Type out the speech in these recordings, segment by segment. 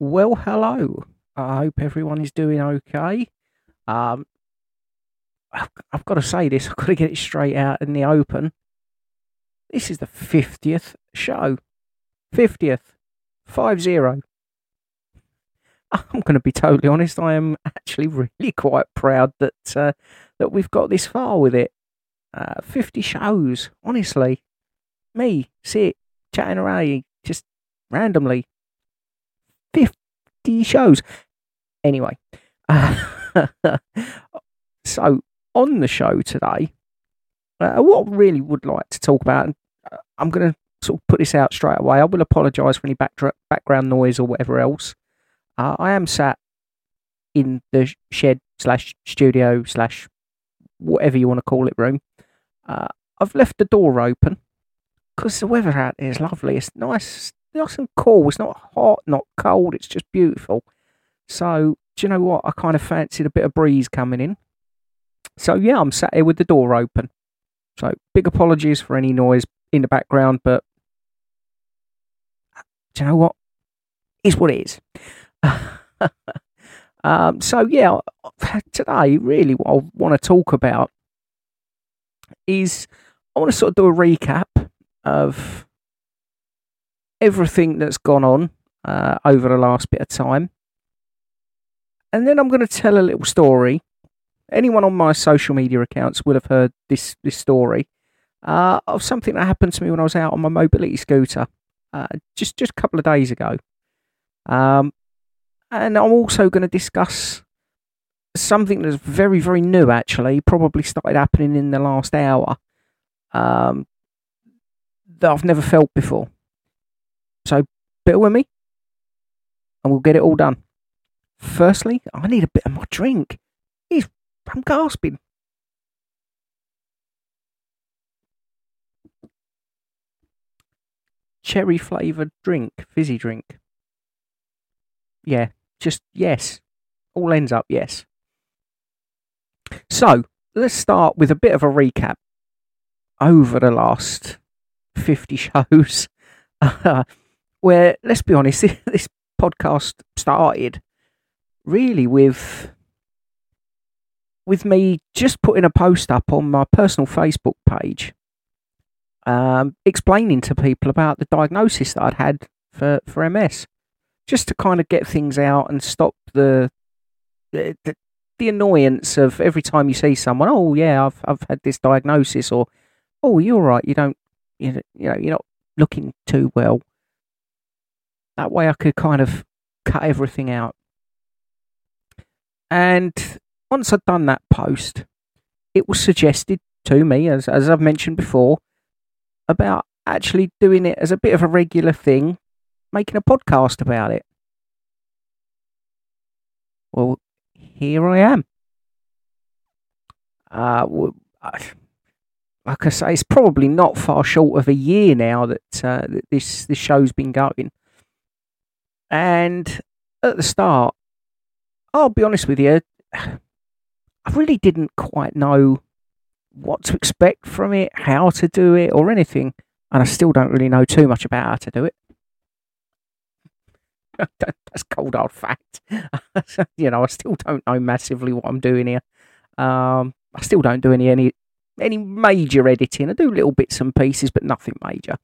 Well, hello. I hope everyone is doing okay. Um, I've, I've got to say this. I've got to get it straight out in the open. This is the fiftieth show. Fiftieth, five zero. I'm going to be totally honest. I am actually really quite proud that uh, that we've got this far with it. Uh, Fifty shows, honestly. Me sit chatting away just randomly. Shows. Anyway, uh, so on the show today, uh, what I really would like to talk about, uh, I'm going to sort of put this out straight away. I will apologise for any back, background noise or whatever else. Uh, I am sat in the shed slash studio slash whatever you want to call it room. Uh, I've left the door open because the weather out there is lovely. It's nice, nice and cool. It's not hot, not cold. It's just beautiful. So, do you know what? I kind of fancied a bit of breeze coming in. So, yeah, I'm sat here with the door open. So, big apologies for any noise in the background, but do you know what? Is what it is. um, so yeah, today really what I want to talk about is I want to sort of do a recap of everything that's gone on uh, over the last bit of time, and then I'm going to tell a little story. Anyone on my social media accounts will have heard this this story uh, of something that happened to me when I was out on my mobility scooter uh, just just a couple of days ago. Um, and I'm also going to discuss something that's very, very new, actually, probably started happening in the last hour um, that I've never felt before. So bear with me and we'll get it all done. Firstly, I need a bit of my drink. I'm gasping. Cherry flavoured drink, fizzy drink. Yeah, just yes. All ends up yes. So let's start with a bit of a recap over the last 50 shows. where, let's be honest, this podcast started really with with me just putting a post up on my personal Facebook page um, explaining to people about the diagnosis that I'd had for, for MS just to kind of get things out and stop the, the the, annoyance of every time you see someone. Oh yeah, I've I've had this diagnosis, or oh you're right, you don't you know, you know you're not looking too well. That way, I could kind of cut everything out. And once I'd done that post, it was suggested to me, as as I've mentioned before, about actually doing it as a bit of a regular thing making a podcast about it. Well, here I am. Uh, like I say, it's probably not far short of a year now that, uh, that this this show's been going. And at the start, I'll be honest with you, I really didn't quite know what to expect from it, how to do it, or anything. And I still don't really know too much about how to do it. That's cold hard fact. you know, I still don't know massively what I'm doing here. Um, I still don't do any any any major editing. I do little bits and pieces, but nothing major.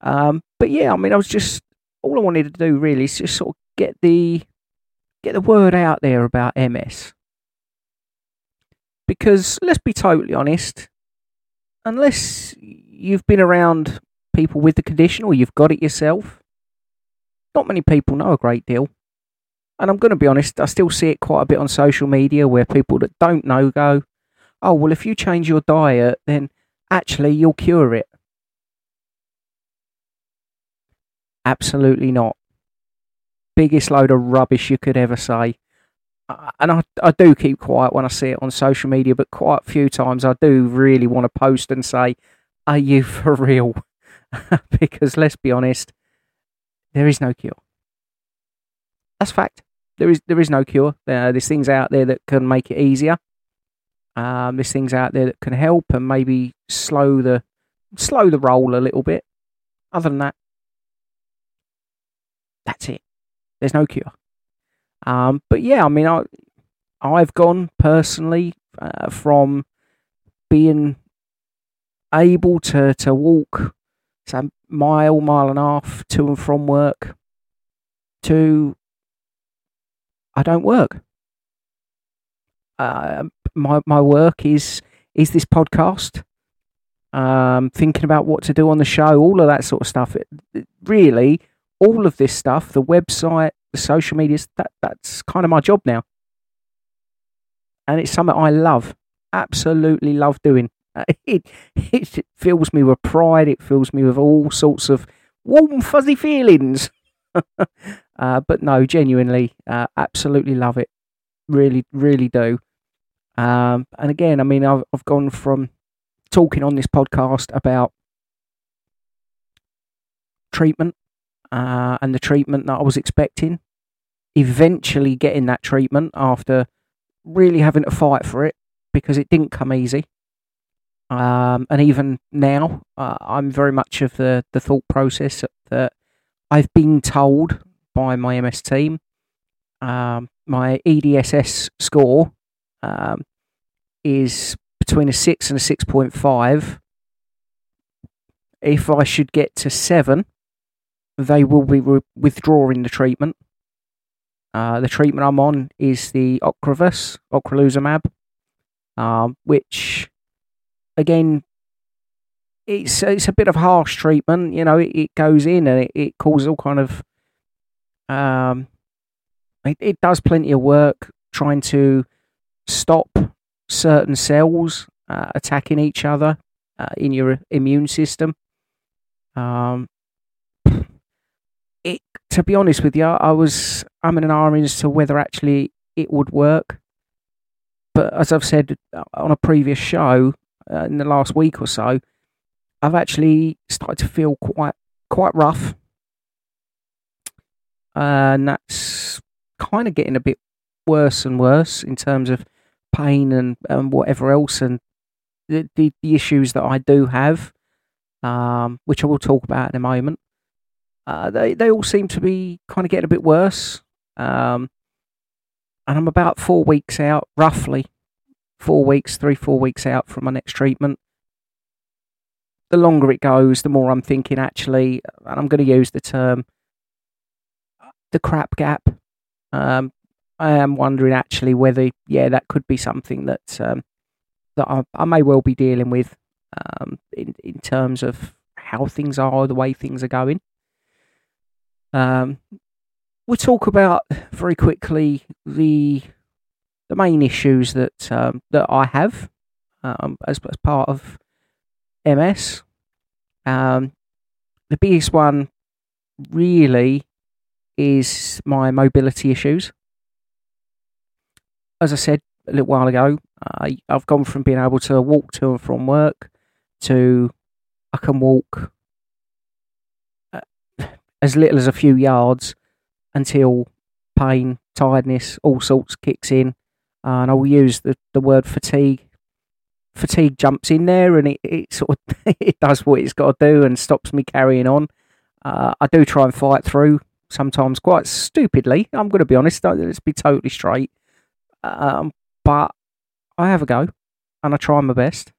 Um, but yeah, I mean, I was just all I wanted to do really is just sort of get the get the word out there about MS. Because let's be totally honest, unless you've been around people with the condition or you've got it yourself, not many people know a great deal. And I'm going to be honest, I still see it quite a bit on social media where people that don't know go, oh, well, if you change your diet, then actually you'll cure it. Absolutely not. Biggest load of rubbish you could ever say. And I, I do keep quiet when I see it on social media, but quite a few times I do really want to post and say, Are you for real? because let's be honest, there is no cure. That's fact. There is there is no cure. Uh, there's things out there that can make it easier. Um, there's things out there that can help and maybe slow the slow the roll a little bit. Other than that, that's it. There's no cure. Um, but yeah, I mean, I I've gone personally uh, from being able to to walk a mile, mile and a half to and from work to I don't work. Uh, my my work is is this podcast. Um, thinking about what to do on the show, all of that sort of stuff. It, it, really, all of this stuff, the website, the social medias, that that's kind of my job now, and it's something I love, absolutely love doing. It it fills me with pride. It fills me with all sorts of warm, fuzzy feelings. uh, but no, genuinely, uh, absolutely love it. Really, really do. Um, and again, I mean, I've, I've gone from talking on this podcast about treatment uh, and the treatment that I was expecting, eventually getting that treatment after really having to fight for it because it didn't come easy. Um, and even now, uh, I'm very much of the, the thought process that I've been told by my MS team um, my EDSS score um, is between a 6 and a 6.5. If I should get to 7, they will be re- withdrawing the treatment. Uh, the treatment I'm on is the Ocrevus, ocrelizumab, um, which, again, it's it's a bit of harsh treatment. You know, it, it goes in and it, it causes all kind of um, it, it does plenty of work trying to stop certain cells uh, attacking each other uh, in your immune system. Um, to be honest with you, I was I'm in an army as to whether actually it would work. But as I've said uh, on a previous show uh, in the last week or so, I've actually started to feel quite quite rough, and that's kind of getting a bit worse and worse in terms of pain and, and whatever else, and the, the, the issues that I do have, um, which I will talk about in a moment. Uh, they they all seem to be kind of getting a bit worse, um, and I'm about four weeks out, roughly four weeks, three four weeks out from my next treatment the longer it goes, the more I'm thinking actually, and I'm going to use the term, the crap gap. Um, I am wondering actually whether, yeah, that could be something that um, that I, I, may well be dealing with um, in in terms of how things are, the way things are going. Um, we'll talk about very quickly the the main issues that um, that I have um, as as part of MS. Um, the biggest one really is my mobility issues. As I said a little while ago, I, I've gone from being able to walk to and from work to I can walk as little as a few yards until pain, tiredness, all sorts kicks in. Uh, and I will use the, the word fatigue fatigue jumps in there and it, it sort of it does what it's got to do and stops me carrying on. Uh, I do try and fight through sometimes quite stupidly. I'm going to be honest. Let's be totally straight. Um, but I have a go and I try my best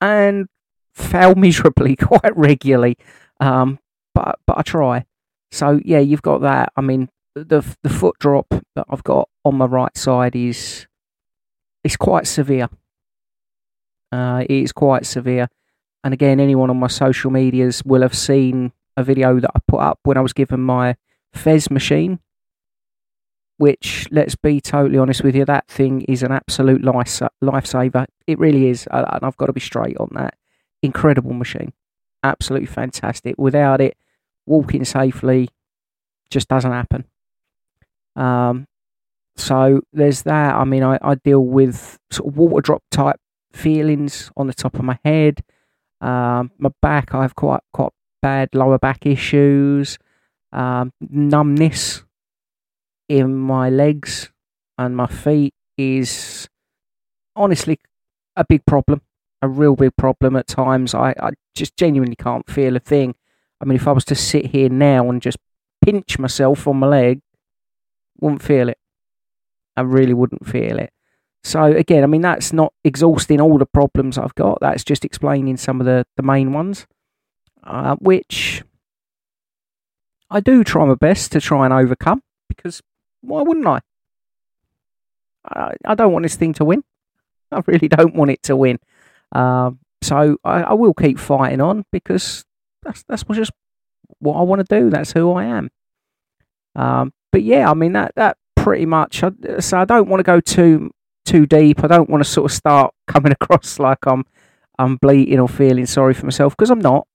and fail miserably quite regularly. Um, but but I try. So yeah, you've got that. I mean, the the foot drop that I've got on my right side is is quite severe. Uh, it is quite severe. And again, anyone on my social medias will have seen a video that I put up when I was given my FES machine. Which, let's be totally honest with you, that thing is an absolute lifesaver. It really is, and I've got to be straight on that. Incredible machine, absolutely fantastic. Without it, walking safely just doesn't happen. Um, so there's that. I mean, I, I deal with sort of water drop type feelings on the top of my head. Um, my back, I have quite quite bad lower back issues. Um, numbness in my legs and my feet is honestly a big problem, a real big problem at times. I, I just genuinely can't feel a thing. I mean, if I was to sit here now and just pinch myself on my leg, wouldn't feel it. I really wouldn't feel it. So again, I mean that's not exhausting all the problems I've got. That's just explaining some of the the main ones, uh, which I do try my best to try and overcome because why wouldn't I? I, don't want this thing to win. I really don't want it to win. Um, so I, I, will keep fighting on because that's that's just what I want to do. That's who I am. Um, but yeah, I mean that that pretty much. So I don't want to go too too deep. I don't want to sort of start coming across like I'm I'm bleating or feeling sorry for myself because I'm not.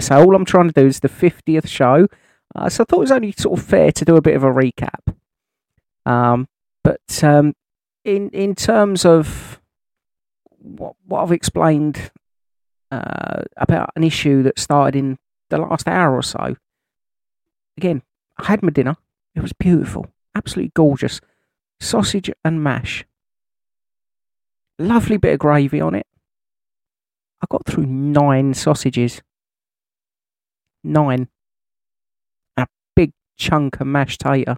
So all I'm trying to do is the 50th show. Uh, so I thought it was only sort of fair to do a bit of a recap. Um, but um, in in terms of what what I've explained uh, about an issue that started in the last hour or so. Again, I had my dinner. It was beautiful, absolutely gorgeous. Sausage and mash. Lovely bit of gravy on it. I got through nine sausages. Nine. A big chunk of mashed tater.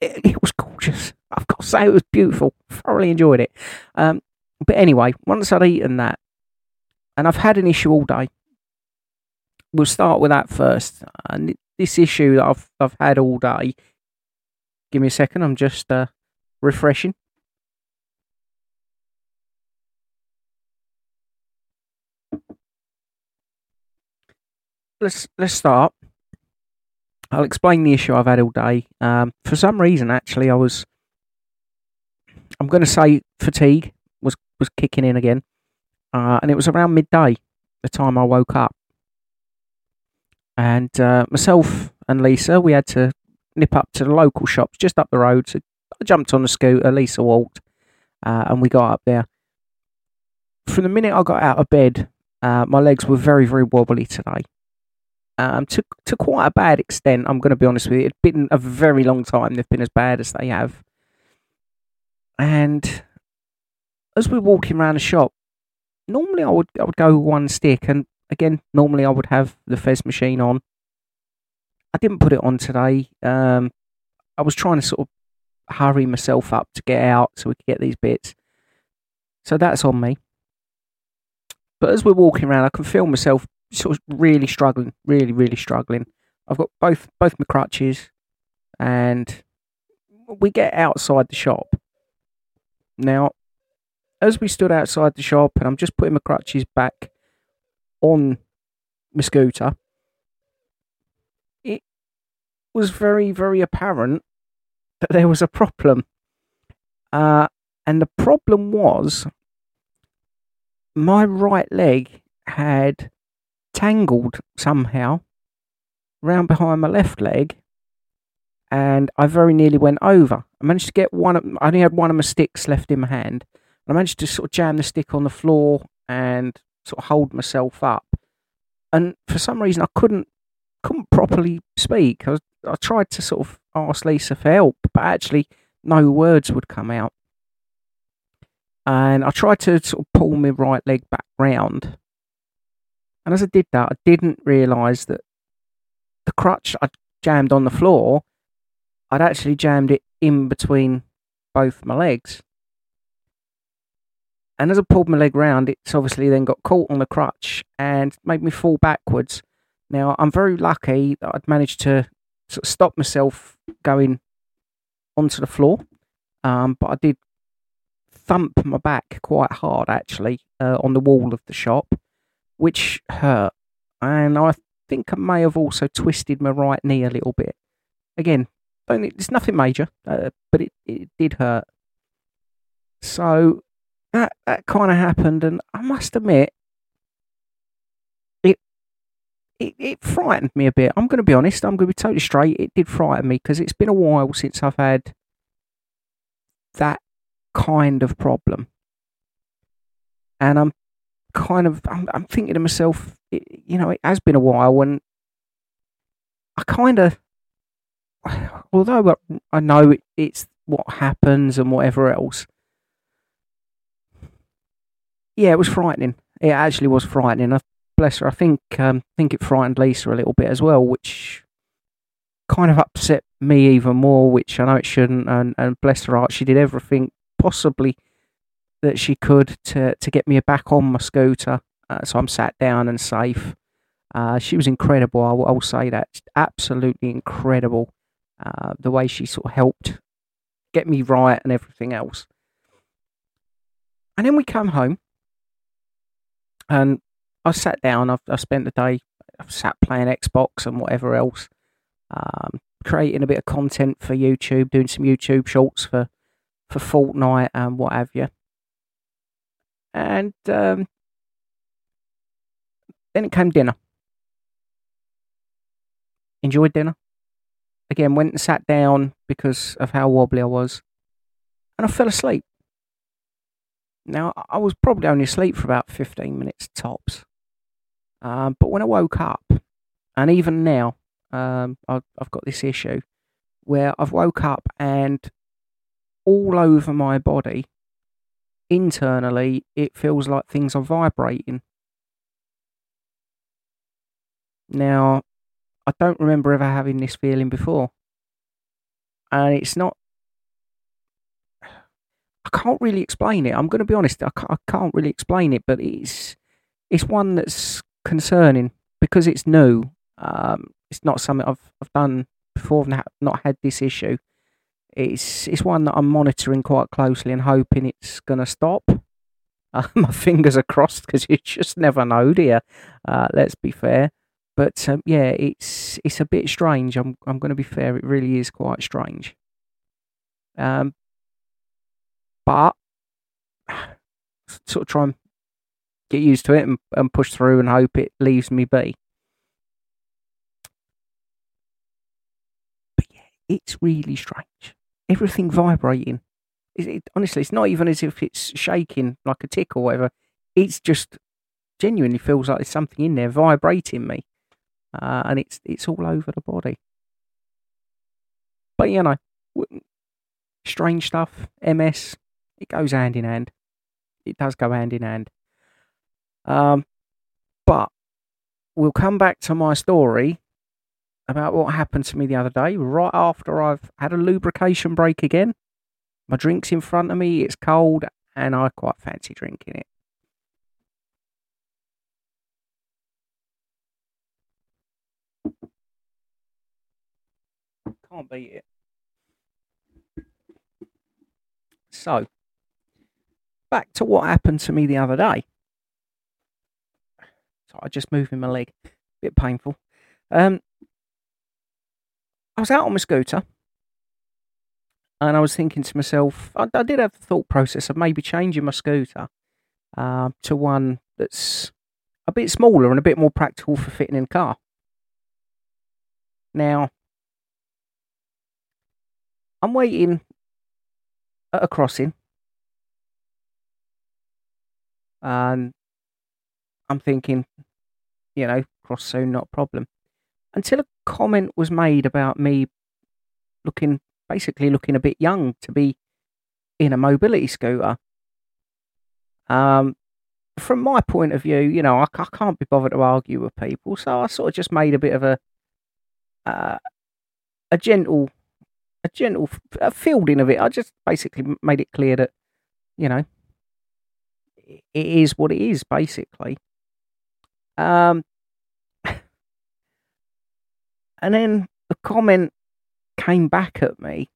It, it was gorgeous. I've got to say, it was beautiful. Thoroughly enjoyed it. Um, but anyway, once I'd eaten that, and I've had an issue all day. We'll start with that first. And this issue that I've I've had all day. Give me a second. I'm just uh, refreshing. Let's let's start. I'll explain the issue I've had all day. Um, for some reason, actually, I was. I'm going to say fatigue was was kicking in again, uh, and it was around midday the time I woke up. And uh, myself and Lisa, we had to nip up to the local shops just up the road. So I jumped on the scooter, Lisa walked, uh, and we got up there. From the minute I got out of bed, uh, my legs were very, very wobbly today. Um, to to quite a bad extent, I'm going to be honest with you. It's been a very long time they've been as bad as they have. And as we're walking around the shop, normally I would I would go one stick, and again, normally I would have the FES machine on. I didn't put it on today. Um, I was trying to sort of hurry myself up to get out so we could get these bits. So that's on me. But as we're walking around, I can feel myself sort of really struggling, really, really struggling. I've got both both my crutches, and we get outside the shop. Now, as we stood outside the shop, and I'm just putting my crutches back on my scooter, it was very, very apparent that there was a problem. Uh, and the problem was my right leg had tangled somehow round behind my left leg and I very nearly went over. I managed to get one, of, I only had one of my sticks left in my hand. I managed to sort of jam the stick on the floor and sort of hold myself up. And for some reason, I couldn't couldn't properly speak. I, I tried to sort of ask Lisa for help, but actually, no words would come out. And I tried to sort of pull my right leg back round. And as I did that, I didn't realise that the crutch I jammed on the floor, I'd actually jammed it in between both my legs. And as I pulled my leg round, it's obviously then got caught on the crutch and made me fall backwards. Now, I'm very lucky that I'd managed to sort of stop myself going onto the floor, um, but I did thump my back quite hard actually uh, on the wall of the shop, which hurt. And I think I may have also twisted my right knee a little bit. Again, it's nothing major, uh, but it, it did hurt. So that that kind of happened, and I must admit, it it it frightened me a bit. I'm going to be honest. I'm going to be totally straight. It did frighten me because it's been a while since I've had that kind of problem, and I'm kind of I'm, I'm thinking to myself, it, you know, it has been a while, and I kind of, although I know it's what happens and whatever else, yeah, it was frightening. It actually was frightening. I, bless her. I think um, think it frightened Lisa a little bit as well, which kind of upset me even more, which I know it shouldn't. And, and bless her heart, she did everything possibly that she could to, to get me back on my scooter. Uh, so I'm sat down and safe. Uh, she was incredible. I will, say that. Absolutely incredible. Uh, the way she sort of helped get me right and everything else. And then we come home and I sat down. I've, I spent the day, I've sat playing Xbox and whatever else, um, creating a bit of content for YouTube, doing some YouTube shorts for, for Fortnite and what have you. And um, then it came dinner. Enjoyed dinner. Again, went and sat down because of how wobbly I was. And I fell asleep. Now, I was probably only asleep for about 15 minutes tops. Um, but when I woke up, and even now, um, I've, I've got this issue where I've woke up and all over my body, internally, it feels like things are vibrating. Now, I don't remember ever having this feeling before. And it's not. I can't really explain it. I'm going to be honest. I can't, I can't really explain it, but it's it's one that's concerning because it's new. Um, it's not something I've I've done before. I've not had this issue. It's it's one that I'm monitoring quite closely and hoping it's going to stop. Uh, my fingers are crossed because you just never know, dear. Uh, let's be fair. But um, yeah, it's it's a bit strange. I'm I'm going to be fair. It really is quite strange. Um, but sort of try and get used to it and, and push through and hope it leaves me be. But yeah, it's really strange. Everything vibrating. It, it, honestly, it's not even as if it's shaking like a tick or whatever. It's just genuinely feels like there's something in there vibrating me uh, and it's it's all over the body. But you know, strange stuff, MS, it goes hand in hand. It does go hand in hand. Um, but we'll come back to my story about what happened to me the other day, right after I've had a lubrication break again. My drink's in front of me, it's cold, and I quite fancy drinking it. Can't beat it. So, back to what happened to me the other day. So I just moving my leg, a bit painful. Um, I was out on my scooter, and I was thinking to myself, I, I did have the thought process of maybe changing my scooter uh, to one that's a bit smaller and a bit more practical for fitting in a car. Now, I'm waiting at a crossing. And I'm thinking, you know, cross soon, not a problem. Until a comment was made about me looking, basically looking a bit young to be in a mobility scooter. Um, from my point of view, you know, I, I can't be bothered to argue with people, so I sort of just made a bit of a uh, a gentle a gentle a fielding of it. I just basically made it clear that, you know, it is what it is, basically. Um, and then the comment came back at me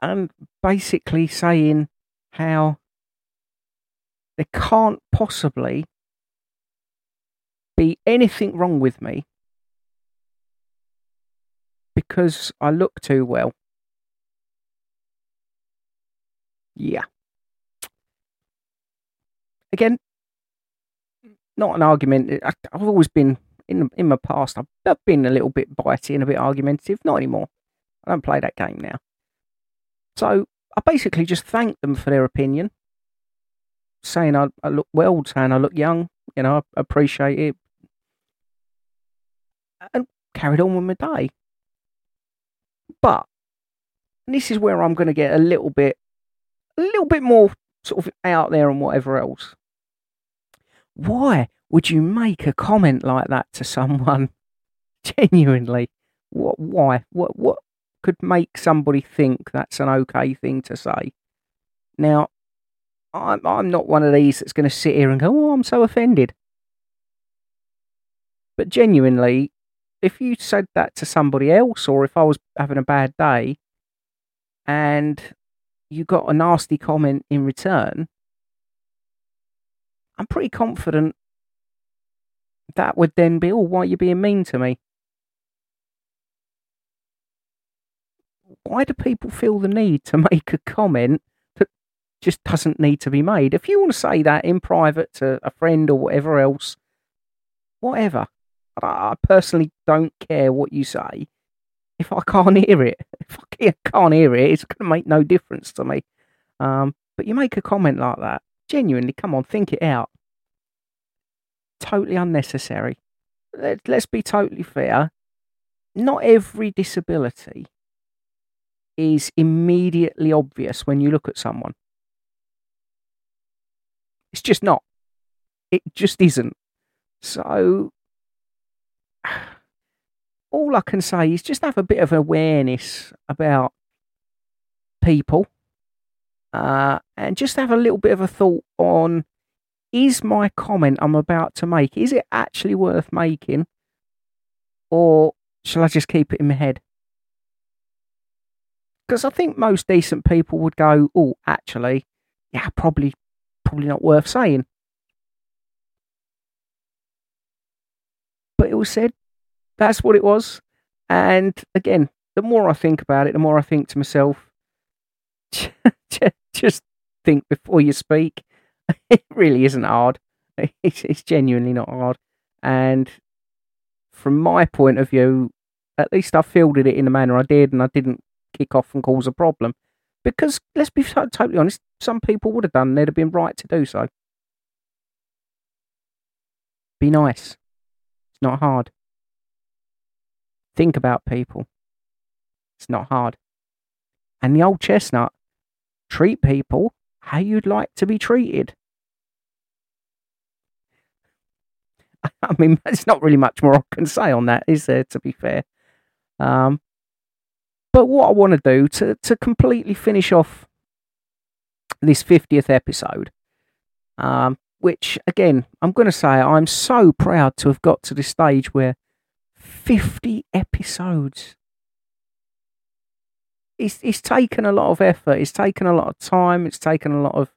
and basically saying how there can't possibly be anything wrong with me because I look too well. Yeah. Again, not an argument. I've always been in in my past. I've been a little bit bitey and a bit argumentative. Not anymore. I don't play that game now. So I basically just thanked them for their opinion, saying I, I look well, saying I look young. You know, I appreciate it, and carried on with my day. But this is where I'm going to get a little bit, a little bit more sort of out there and whatever else. Why would you make a comment like that to someone? Genuinely, What? Why? What? What could make somebody think that's an okay thing to say? Now, I'm I'm not one of these that's going to sit here and go, "Oh, I'm so offended." But genuinely, if you said that to somebody else, or if I was having a bad day, and you got a nasty comment in return, I'm pretty confident that would then be, oh, why are you being mean to me? Why do people feel the need to make a comment that just doesn't need to be made? If you want to say that in private to a friend or whatever else, whatever. I personally don't care what you say. If I can't hear it, if I can't hear it, it's going to make no difference to me. Um, but you make a comment like that, genuinely, come on, think it out. Totally unnecessary. Let, let's be totally fair. Not every disability is immediately obvious when you look at someone. It's just not. It just isn't. So, all I can say is just have a bit of awareness about people uh, and just have a little bit of a thought on is my comment I'm about to make, is it actually worth making? Or shall I just keep it in my head? Because I think most decent people would go, oh, actually, yeah, probably, probably not worth saying. But it was said, that's what it was. And again, the more I think about it, the more I think to myself, just think before you speak. It really isn't hard. It's, it's genuinely not hard. And from my point of view, at least I fielded it in the manner I did, and I didn't kick off and cause a problem. Because let's be totally honest, some people would have done, and they'd have been right to do so. Be nice. It's not hard. Think about people. It's not hard. And the old chestnut, treat people how you'd like to be treated. I mean, there's not really much more I can say on that, is there, to be fair? Um, but what I want to do to, to completely finish off this 50th episode, um, which again, I'm going to say I'm so proud to have got to this stage where 50 episodes. It's, it's taken a lot of effort. It's taken a lot of time. It's taken a lot of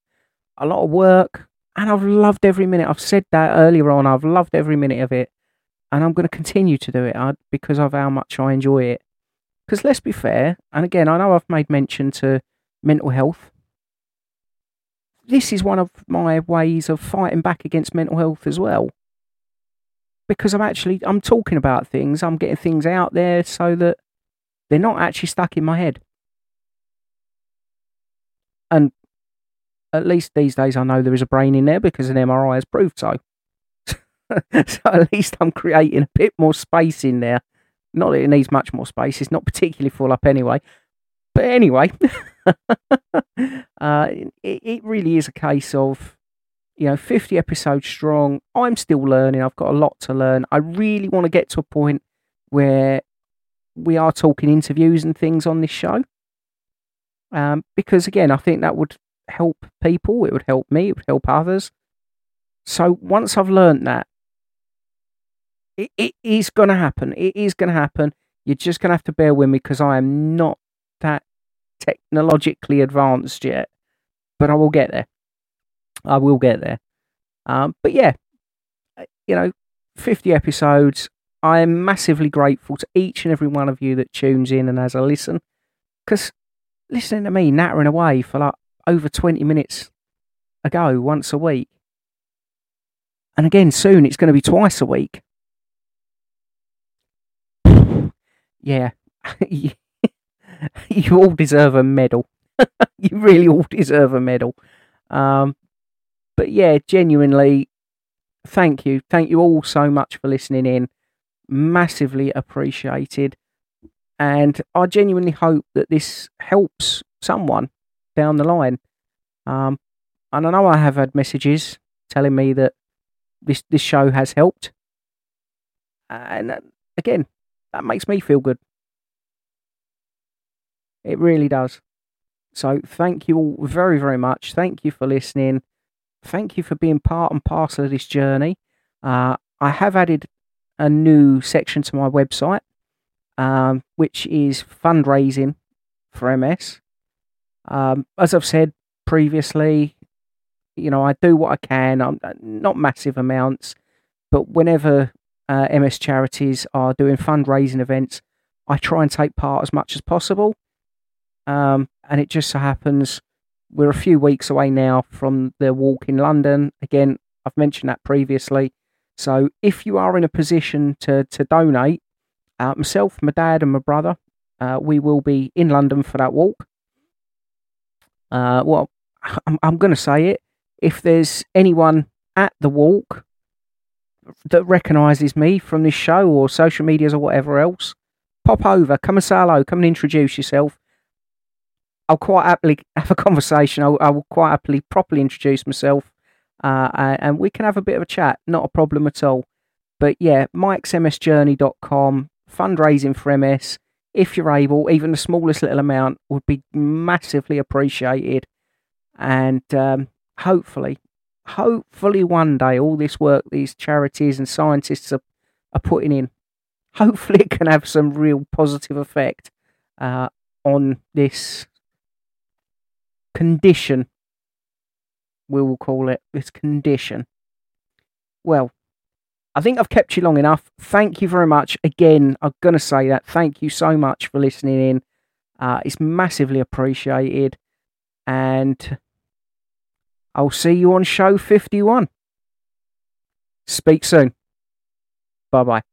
a lot of work, and I've loved every minute. I've said that earlier on. I've loved every minute of it, and I'm going to continue to do it because of how much I enjoy it. Because let's be fair, and again, I know I've made mention to mental health. This is one of my ways of fighting back against mental health as well because I'm actually I'm talking about things, I'm getting things out there so that they're not actually stuck in my head. And at least these days I know there is a brain in there because an MRI has proved so. so at least I'm creating a bit more space in there. Not that it needs much more space, it's not particularly full up anyway. But anyway, uh, it, it really is a case of you know, 50 episodes strong. I'm still learning. I've got a lot to learn. I really want to get to a point where we are talking interviews and things on this show. Um, because again, I think that would help people. It would help me. It would help others. So once I've learned that, it, it is going to happen. It is going to happen. You're just going to have to bear with me because I am not that technologically advanced yet, but I will get there. I will get there. Um, but yeah, you know, 50 episodes. I am massively grateful to each and every one of you that tunes in and has a listen. Because listening to me nattering away for like over 20 minutes ago, once a week. And again, soon it's going to be twice a week. yeah. you all deserve a medal. you really all deserve a medal. Um, but yeah, genuinely, thank you. Thank you all so much for listening in. Massively appreciated. And I genuinely hope that this helps someone down the line. Um, and I know I have had messages telling me that this, this show has helped. And uh, again, that makes me feel good. It really does. So thank you all very, very much. Thank you for listening. Thank you for being part and parcel of this journey. Uh, I have added a new section to my website, um, which is fundraising for MS. Um, as I've said previously, you know, I do what I can. I'm uh, not massive amounts, but whenever uh, MS charities are doing fundraising events, I try and take part as much as possible. Um, and it just so happens we're a few weeks away now from the walk in London. Again, I've mentioned that previously. So if you are in a position to to donate, uh, myself, my dad, and my brother, uh, we will be in London for that walk. Uh, well, I'm, I'm going to say it. If there's anyone at the walk that recognises me from this show or social medias or whatever else, pop over, come and say hello, come and introduce yourself. I'll quite happily have a conversation. I'll, I'll quite happily properly introduce myself, uh, and we can have a bit of a chat. Not a problem at all. But yeah, mikesmsjourney.com, fundraising for MS. If you're able, even the smallest little amount would be massively appreciated. And um, hopefully, hopefully one day, all this work these charities and scientists are, are putting in, hopefully it can have some real positive effect uh, on this condition, we will call it, this condition. Well, I think I've kept you long enough. Thank you very much. Again, I'm going to say that. Thank you so much for listening in. Uh, it's massively appreciated. And I'll see you on show 51. Speak soon. Bye bye.